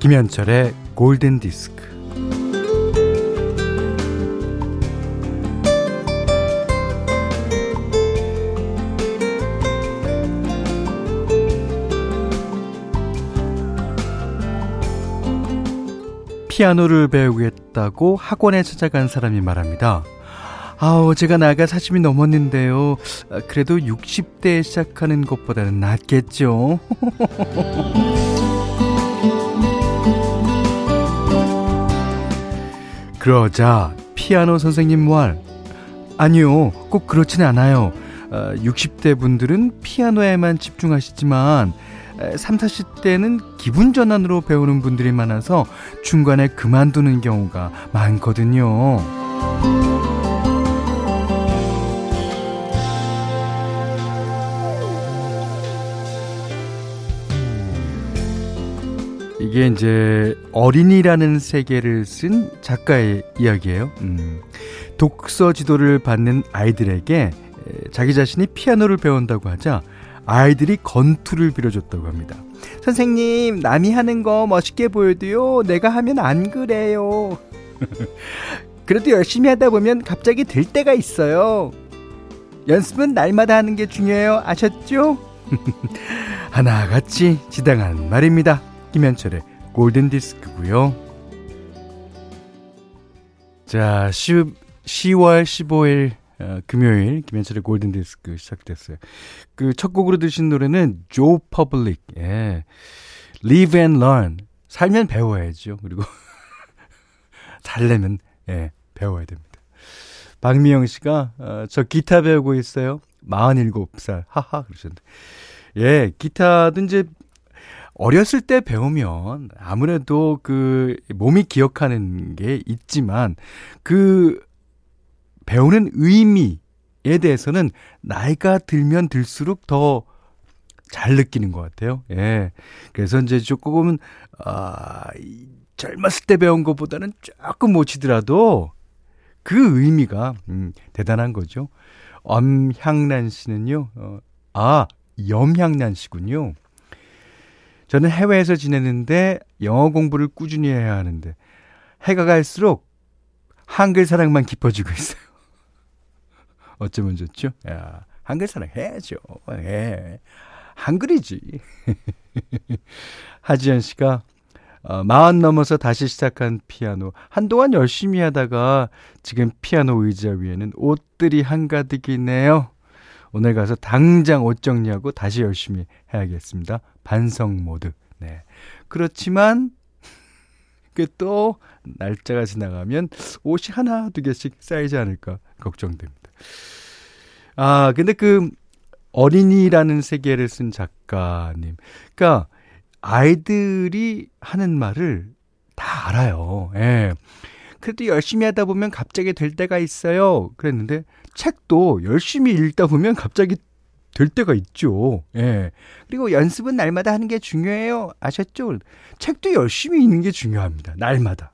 김현철의 골든 디스크. 피아노를 배우겠다고 학원에 찾아간 사람이 말합니다. 아우, 제가 나가 40이 넘었는데요. 아, 그래도 60대에 시작하는 것보다는 낫겠죠. 그러자 피아노 선생님 말 아니요 꼭 그렇진 않아요 60대 어, 분들은 피아노에만 집중하시지만 3, 40대는 기분 전환으로 배우는 분들이 많아서 중간에 그만두는 경우가 많거든요. 이게 이제 어린이라는 세계를 쓴 작가의 이야기예요. 음. 독서 지도를 받는 아이들에게 자기 자신이 피아노를 배운다고 하자 아이들이 건투를 빌어줬다고 합니다. 선생님, 남이 하는 거 멋있게 보여도요, 내가 하면 안 그래요. 그래도 열심히 하다 보면 갑자기 될 때가 있어요. 연습은 날마다 하는 게 중요해요. 아셨죠? 하나같이 지당한 말입니다. 김현철의 골든 디스크고요. 자, 10, 10월 15일 어, 금요일 김현철의 골든 디스크 시작됐어요. 그 첫 곡으로 들으신 노래는 조 퍼블릭. 예. Live and Learn. 살면 배워야죠. 그리고 살려면 예, 배워야 됩니다. 박미영 씨가 어, 저 기타 배우고 있어요. 47살. 하하 그러셨는데. 예, 기타도 이제 어렸을 때 배우면 아무래도 그 몸이 기억하는 게 있지만 그 배우는 의미에 대해서는 나이가 들면 들수록 더 잘 느끼는 것 같아요. 예. 그래서 이제 조금은, 아, 젊었을 때 배운 것보다는 조금 못 치더라도 그 의미가, 음, 대단한 거죠. 엄향란 씨는요, 어, 아, 염향란 씨군요. 저는 해외에서 지내는데 영어 공부를 꾸준히 해야 하는데 해가 갈수록 한글 사랑만 깊어지고 있어요. 어쩌면 좋죠? 야, 한글 사랑 해야죠. 해. 한글이지. 하지연 씨가 어, 마흔 넘어서 다시 시작한 피아노. 한동안 열심히 하다가 지금 피아노 의자 위에는 옷들이 한가득이네요. 오늘 가서 당장 옷 정리하고 다시 열심히 해야겠습니다. 반성 모드. 네. 그렇지만 그 또 날짜가 지나가면 옷이 하나 두 개씩 쌓이지 않을까 걱정됩니다. 아, 근데 그 어린이라는 세계를 쓴 작가님. 그러니까 아이들이 하는 말을 다 알아요. 예. 그래도 열심히 하다 보면 갑자기 될 때가 있어요. 그랬는데 책도 열심히 읽다 보면 갑자기 될 때가 있죠. 예. 그리고 연습은 날마다 하는 게 중요해요. 아셨죠? 책도 열심히 읽는 게 중요합니다. 날마다.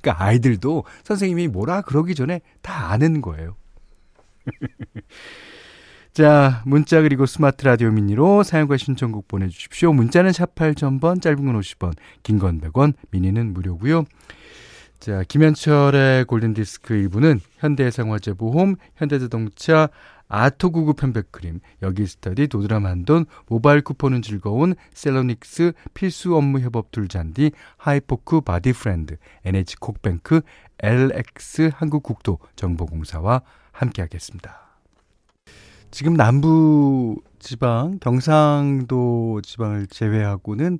그러니까 아이들도 선생님이 뭐라 그러기 전에 다 아는 거예요. 자, 문자 그리고 스마트 라디오 미니로 사연과 신청곡 보내주십시오. 문자는 샵 8000번, 짧은 건 50원, 긴 건 100원, 미니는 무료고요. 자, 김현철의 골든디스크 1부는 현대해상화재보험, 현대자동차, 아토구구 편백 크림, 여기 스터디, 도드라만돈, 모바일 쿠폰은 즐거운 셀러닉스, 필수 업무 협업 툴 잔디, 하이포크 바디 프렌드, NH콕뱅크, LX 한국국토정보공사와 함께하겠습니다. 지금 남부 지방, 경상도 지방을 제외하고는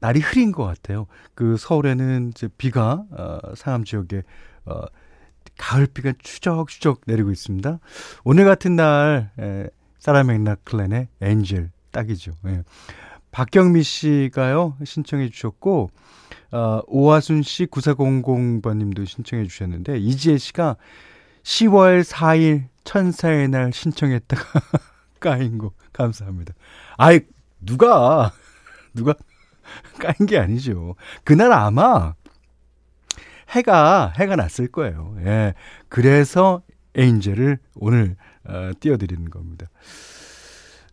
날이 흐린 것 같아요. 그 서울에는 이제 비가 어, 상암 지역에 어, 가을비가 추적추적 내리고 있습니다. 오늘 같은 날 에, 사라 맥락클랜의 엔젤 딱이죠. 예. 박경미 씨가요 신청해 주셨고 어, 오하순 씨 9400번님도 신청해 주셨는데 이지혜 씨가 10월 4일 천사의 날 신청했다가 까인 거 감사합니다. 아이 누가 누가 까인 게 아니죠. 그날 아마 해가, 해가 났을 거예요. 예. 그래서 에인젤을 오늘, 어, 띄워드리는 겁니다.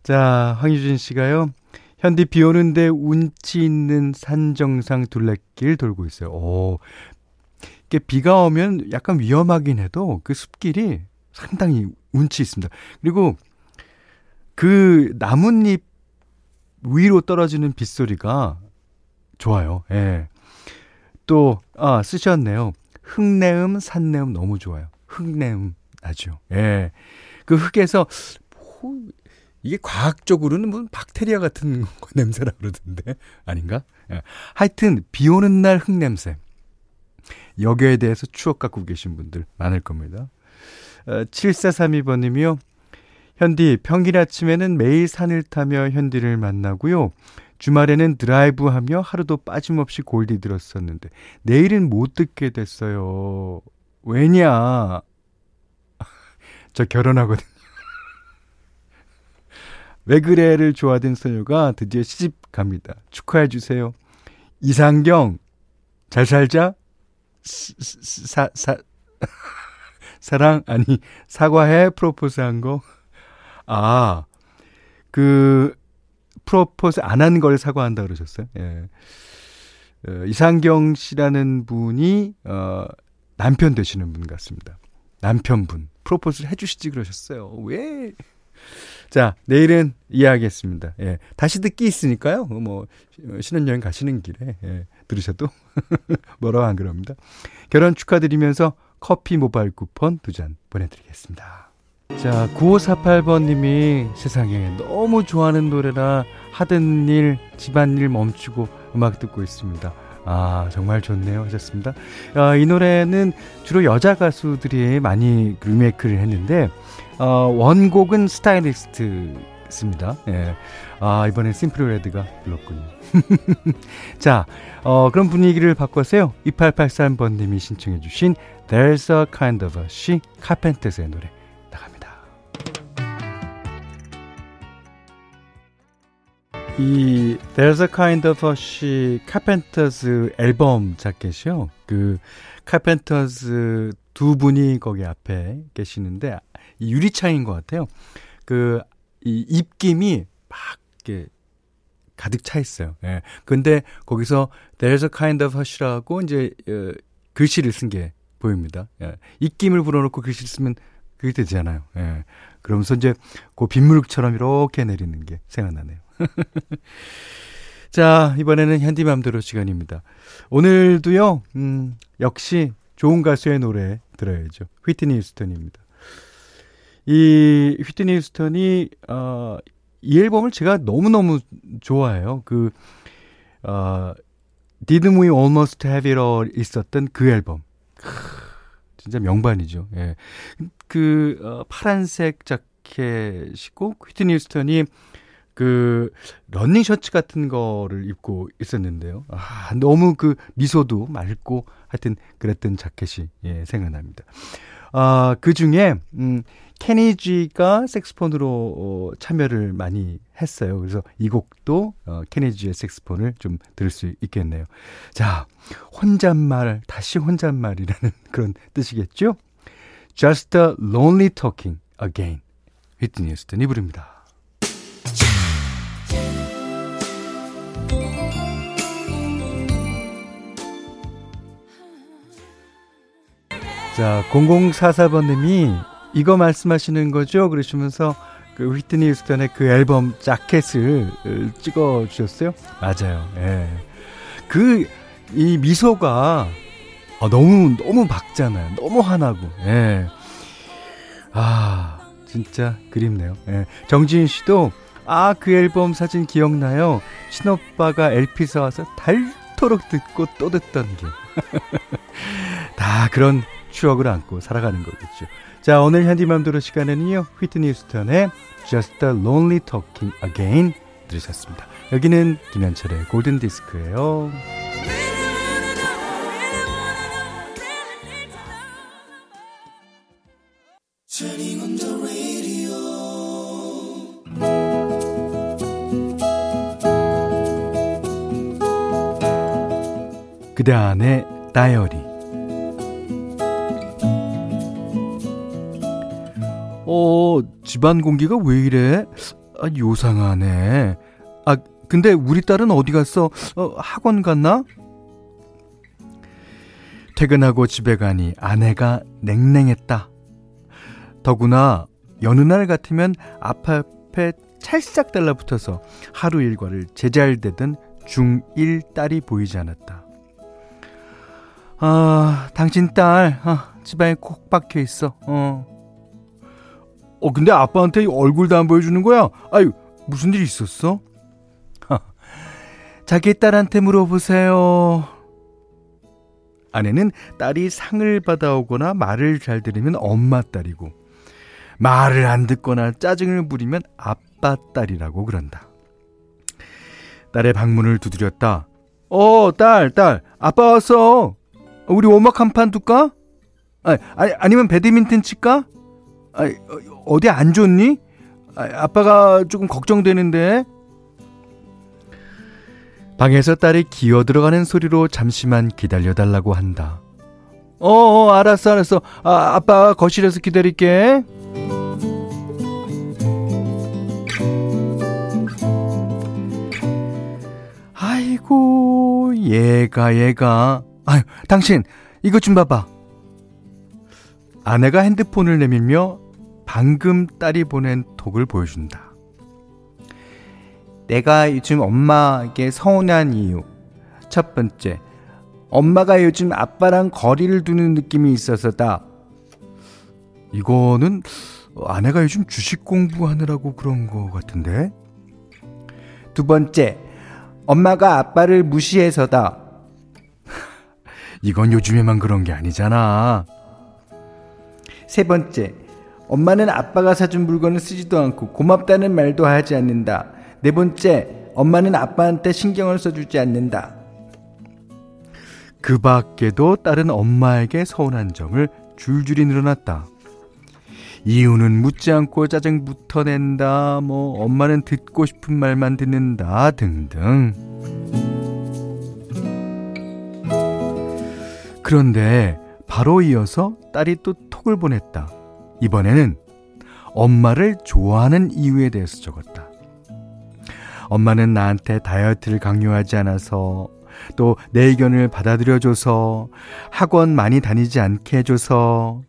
자, 황유진 씨가요. 현디 비 오는데 운치 있는 산 정상 둘레길 돌고 있어요. 오. 이게 비가 오면 약간 위험하긴 해도 그 숲길이 상당히 운치 있습니다. 그리고 그 나뭇잎 위로 떨어지는 빗소리가 좋아요. 예. 또, 아, 쓰셨네요. 흙내음, 산내음 너무 좋아요. 흙내음 나죠. 예. 그 흙에서, 뭐, 이게 과학적으로는 무슨 박테리아 같은 냄새라 그러던데. 아닌가? 예. 하여튼, 비 오는 날 흙냄새. 여기에 대해서 추억 갖고 계신 분들 많을 겁니다. 어, 7432번님이요. 현디, 평일 아침에는 매일 산을 타며 현디를 만나고요. 주말에는 드라이브 하며 하루도 빠짐없이 골디 들었었는데, 내일은 못 듣게 됐어요. 왜냐? 저 결혼하거든요. 왜 그래를 좋아하던 소녀가 드디어 시집 갑니다. 축하해 주세요. 이상경, 잘 살자? 사, 사, 사랑, 아니, 사과해, 프로포즈 한 거. 아, 그, 프로포즈 안 한 걸 사과한다 그러셨어요? 예. 어, 이상경 씨라는 분이, 어, 남편 되시는 분 같습니다. 남편분. 프로포즈를 해주시지 그러셨어요. 왜? 자, 내일은 이해하겠습니다. 예. 다시 듣기 있으니까요. 뭐, 신혼여행 가시는 길에, 예. 들으셔도 뭐라고 안 그럽니다. 결혼 축하드리면서 커피 모바일 쿠폰 두 잔 보내드리겠습니다. 자, 9548번님이 세상에 너무 좋아하는 노래라 하던 일, 집안일 멈추고 음악 듣고 있습니다. 아, 정말 좋네요. 하셨습니다. 아, 이 노래는 주로 여자 가수들이 많이 리메이크를 했는데, 어, 원곡은 스타일리스트습니다. 예. 아, 이번엔 심플 레드가 불렀군요. 자, 어, 그런 분위기를 바꿔서요. 2883번님이 신청해주신 There's a Kind of a She, 카펜터스의 노래 이 There's a Kind of She, 카펜터스 앨범 자켓이요. 그 카펜터스 두 분이 거기 앞에 계시는데 이 유리창인 것 같아요. 그 이 입김이 막 이렇게 가득 차 있어요. 예. 근데 거기서 There's a kind of hush라고 이제 어, 글씨를 쓴 게 보입니다. 예. 입김을 불어넣고 글씨를 쓰면 그게 되잖아요. 예. 그러면서 이제 그 빗물처럼 이렇게 내리는 게 생각나네요. 자, 이번에는 현디맘대로 시간입니다. 오늘도요, 음, 역시 좋은 가수의 노래 들어야죠. 휘트니 휴스턴입니다. 이 휘트니 휴스턴이, 어, 이 앨범을 제가 너무너무 좋아해요. 그, 어, Didn't We Almost Have It All 있었던 그 앨범. 크, 진짜 명반이죠. 예. 그, 어, 파란색 자켓이고, 휘트니 휴스턴이 그, 러닝 셔츠 같은 거를 입고 있었는데요. 아, 너무 그 미소도 맑고, 하여튼 그랬던 자켓이, 예, 생각납니다. 아, 그 중에, 음, 케니지가 색스폰으로 어, 참여를 많이 했어요. 그래서 이 곡도 어, 케니지의 색스폰을 좀 들을 수 있겠네요. 자, 혼잣말, 다시 혼잣말이라는 그런 뜻이겠죠? Just a lonely talking again. 휘트니 스턴이 부릅니다. 자, 0044번님이 이거 말씀하시는 거죠? 그러시면서 그 휘트니 휴스턴의 그 앨범 자켓을 찍어 주셨어요. 맞아요. 예. 그 이 미소가 아, 너무 너무 밝잖아요. 너무 환하고. 예. 아, 진짜 그립네요. 예. 정지인 씨도 아, 그 앨범 사진 기억나요? 친오빠가 LP 사와서 닳도록 듣고 또 듣던 게. 다 그런 추억을 안고 살아가는 거겠죠. 자, 오늘 현디맘대로 시간에는요, 휘트니 휴스턴의 Just a Lonely Talking Again 들으셨습니다. 여기는 김현철의 골든 디스크예요. 그대 안의 다이어리 집안 공기가 왜 이래? 아, 요상하네. 아, 근데 우리 딸은 어디 갔어? 어, 학원 갔나? 퇴근하고 집에 가니 아내가 냉랭했다. 더구나 여느 날 같으면 앞에 찰싹 달라붙어서 하루 일과를 제잘되던 중1 딸이 보이지 않았다. 아, 당신 딸, 아, 집안에 콕 박혀 있어. 어. 어, 근데 아빠한테 얼굴도 안 보여주는 거야? 아유, 무슨 일 있었어? 자기 딸한테 물어보세요. 아내는 딸이 상을 받아오거나 말을 잘 들으면 엄마 딸이고, 말을 안 듣거나 짜증을 부리면 아빠 딸이라고 그런다. 딸의 방문을 두드렸다. 어, 딸, 딸, 아빠 왔어. 우리 오막 한 판 둘까? 아, 아니, 아니면 배드민턴 칠까? 아, 어디 안 좋니? 아, 아빠가 조금 걱정되는데. 방에서 딸이 기어 들어가는 소리로 잠시만 기다려달라고 한다. 어, 어 알았어, 알았어. 아, 아빠 거실에서 기다릴게. 아이고, 얘가, 얘가. 아유, 당신, 이것 좀 봐봐. 아내가 핸드폰을 내밀며 방금 딸이 보낸 톡을 보여준다. 내가 요즘 엄마에게 서운한 이유. 첫 번째, 엄마가 요즘 아빠랑 거리를 두는 느낌이 있어서다. 이거는 아내가 요즘 주식 공부하느라고 그런 거 같은데? 두 번째, 엄마가 아빠를 무시해서다. 이건 요즘에만 그런 게 아니잖아. 세 번째, 엄마는 아빠가 사준 물건을 쓰지도 않고 고맙다는 말도 하지 않는다. 네 번째, 엄마는 아빠한테 신경을 써주지 않는다. 그 밖에도 다른 엄마에게 서운한 점을 줄줄이 늘어났다. 이유는 묻지 않고 짜증부터 낸다, 뭐, 엄마는 듣고 싶은 말만 듣는다, 등등. 그런데 바로 이어서 딸이 또 톡을 보냈다. 이번에는 엄마를 좋아하는 이유에 대해서 적었다. 엄마는 나한테 다이어트를 강요하지 않아서 또 내 의견을 받아들여줘서 학원 많이 다니지 않게 해줘서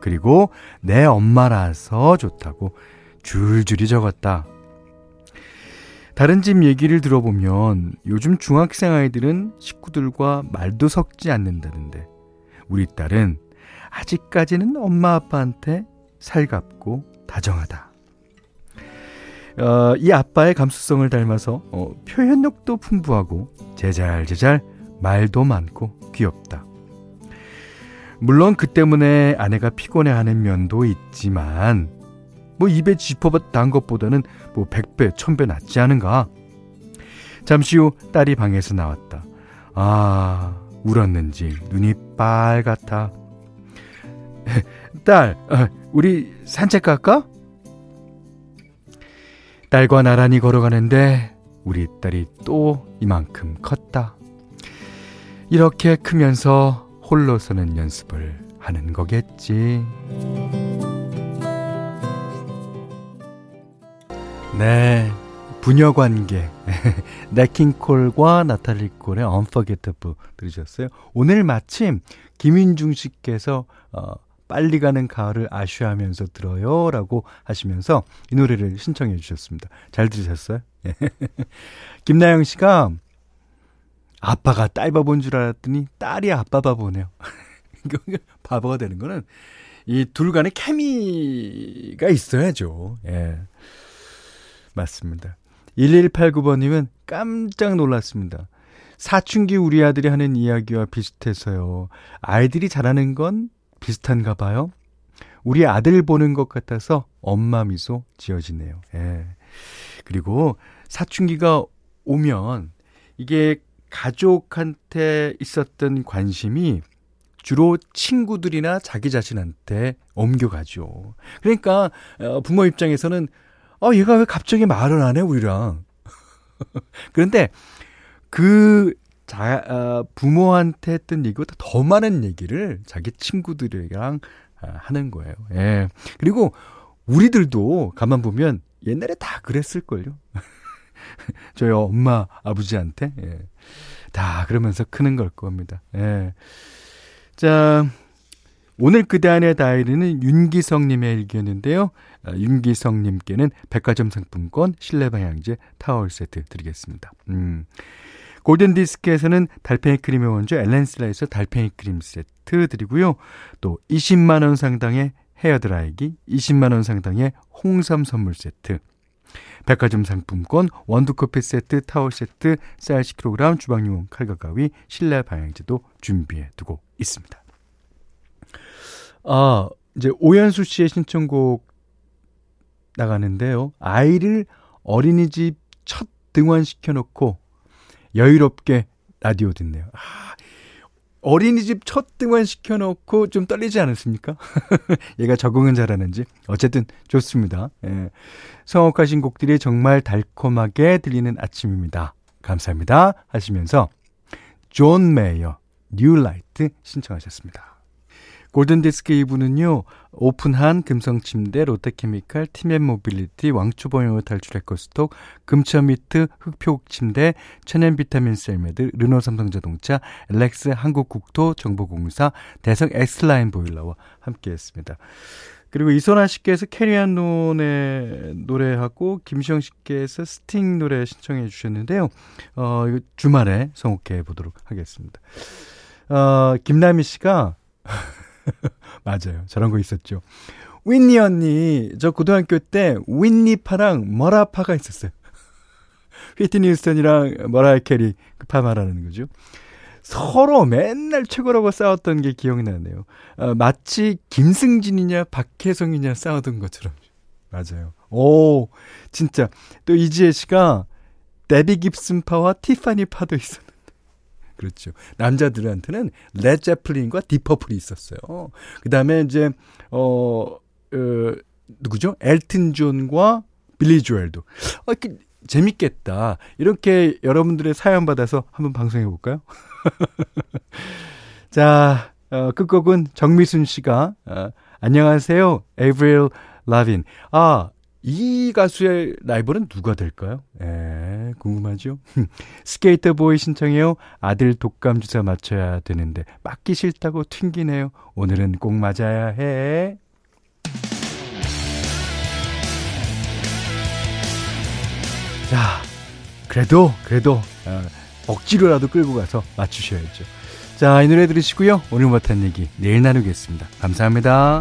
그리고 내 엄마라서 좋다고 줄줄이 적었다. 다른 집 얘기를 들어보면 요즘 중학생 아이들은 식구들과 말도 섞지 않는다는데 우리 딸은 아직까지는 엄마 아빠한테 살갑고 다정하다. 어, 이 아빠의 감수성을 닮아서 어, 표현력도 풍부하고 제잘제잘 말도 많고 귀엽다. 물론 그 때문에 아내가 피곤해하는 면도 있지만 뭐 입에 지퍼단 것보다는 뭐 100배, 1000배 낫지 않은가? 잠시 후 딸이 방에서 나왔다. 아, 울었는지 눈이 빨갛다. 딸, 어, 우리 산책 갈까? 딸과 나란히 걸어가는데 우리 딸이 또 이만큼 컸다. 이렇게 크면서 홀로 서는 연습을 하는 거겠지. 네. 부녀 관계. 네킹콜과 나탈리 콜의 Unforgettable 들으셨어요? 오늘 마침 김인중 씨께서 어, 빨리 가는 가을을 아쉬워하면서 들어요. 라고 하시면서 이 노래를 신청해 주셨습니다. 잘 들으셨어요? 김나영 씨가 아빠가 딸 바본 줄 알았더니 딸이 아빠 바보네요. 바보가 되는 거는 이 둘 간의 케미가 있어야죠. 예. 맞습니다. 1189번님은 깜짝 놀랐습니다. 사춘기 우리 아들이 하는 이야기와 비슷해서요. 아이들이 잘하는 건 비슷한가 봐요. 우리 아들 보는 것 같아서 엄마 미소 지어지네요. 예. 그리고 사춘기가 오면 이게 가족한테 있었던 관심이 주로 친구들이나 자기 자신한테 옮겨가죠. 그러니까 어, 부모 입장에서는 어 얘가 왜 갑자기 말을 안 해 우리랑. 그런데 그 자, 어, 부모한테 했던 얘기보다 더 많은 얘기를 자기 친구들이랑 하는 거예요. 예. 그리고 우리들도 가만 보면 옛날에 다 그랬을걸요. 저희 엄마, 아버지한테. 예. 다 그러면서 크는 걸 겁니다. 예. 자, 오늘 그대 안의 다이어리는 윤기성님의 일기였는데요. 아, 윤기성님께는 백화점 상품권, 실내방향제, 타월 세트 드리겠습니다. 음. 골든 디스크에서는 달팽이 크림의 원조 엘렌실라에서 달팽이 크림 세트 드리고요. 또 20만 원 상당의 헤어 드라이기, 20만 원 상당의 홍삼 선물 세트, 백화점 상품권, 원두커피 세트, 타월 세트, 쌀 10kg, 주방용 칼과 가위, 실내 방향제도 준비해 두고 있습니다. 아, 이제 오연수 씨의 신청곡 나가는데요. 아이를 어린이집 첫 등원시켜 놓고 여유롭게 라디오 듣네요. 아, 어린이집 첫 등원 시켜놓고 좀 떨리지 않았습니까? 얘가 적응은 잘하는지. 어쨌든 좋습니다. 예. 성혹하신 곡들이 정말 달콤하게 들리는 아침입니다. 감사합니다. 하시면서 존 메이어, New Light 신청하셨습니다. 골든디스크 2부는요, 오픈한 금성침대, 롯데케미칼, 티맨모빌리티, 왕초보영어 탈출 에코스톡, 금천미트, 흑표침대, 천연비타민 셀메드, 르노삼성자동차, 엘렉스 한국국토 정보공사, 대성 엑스라인 보일러와 함께했습니다. 그리고 이선아 씨께서 캐리안 논의 노래하고 김시영 씨께서 스팅 노래 신청해 주셨는데요. 어, 이거 주말에 선곡해 보도록 하겠습니다. 어, 김남희 씨가 맞아요. 저런 거 있었죠. 휘트니 언니, 저 고등학교 때 휘트니파랑 머라이파가 있었어요. 휘트니 휴스턴이랑 머라이 캐리 그파 말하는 거죠. 서로 맨날 최고라고 싸웠던 게 기억이 나네요. 어, 마치 김승진이냐 박혜성이냐 싸우던 것처럼. 맞아요. 오, 진짜. 또 이지혜 씨가 데비 깁슨 파와 티파니 파도 있었는데. 그렇죠. 남자들한테는 레드 제플린과 딥 퍼플이 있었어요. 그 다음에 이제, 어, 어, 누구죠? 엘튼 존과 빌리 조엘도. 어, 그, 재밌겠다. 이렇게 여러분들의 사연 받아서 한번 방송해 볼까요? 자, 어, 끝곡은 정미순 씨가, 어, 안녕하세요. 에브릴 라빈. 아, 이 가수의 라이벌은 누가 될까요? 에, 궁금하죠? 스케이터 보이 신청해요. 아들 독감 주사 맞춰야 되는데 맞기 싫다고 튕기네요. 오늘은 꼭 맞아야 해. 자, 그래도 그래도 어, 억지로라도 끌고 가서 맞추셔야죠. 자, 이 노래 들으시고요. 오늘 못한 얘기 내일 나누겠습니다. 감사합니다.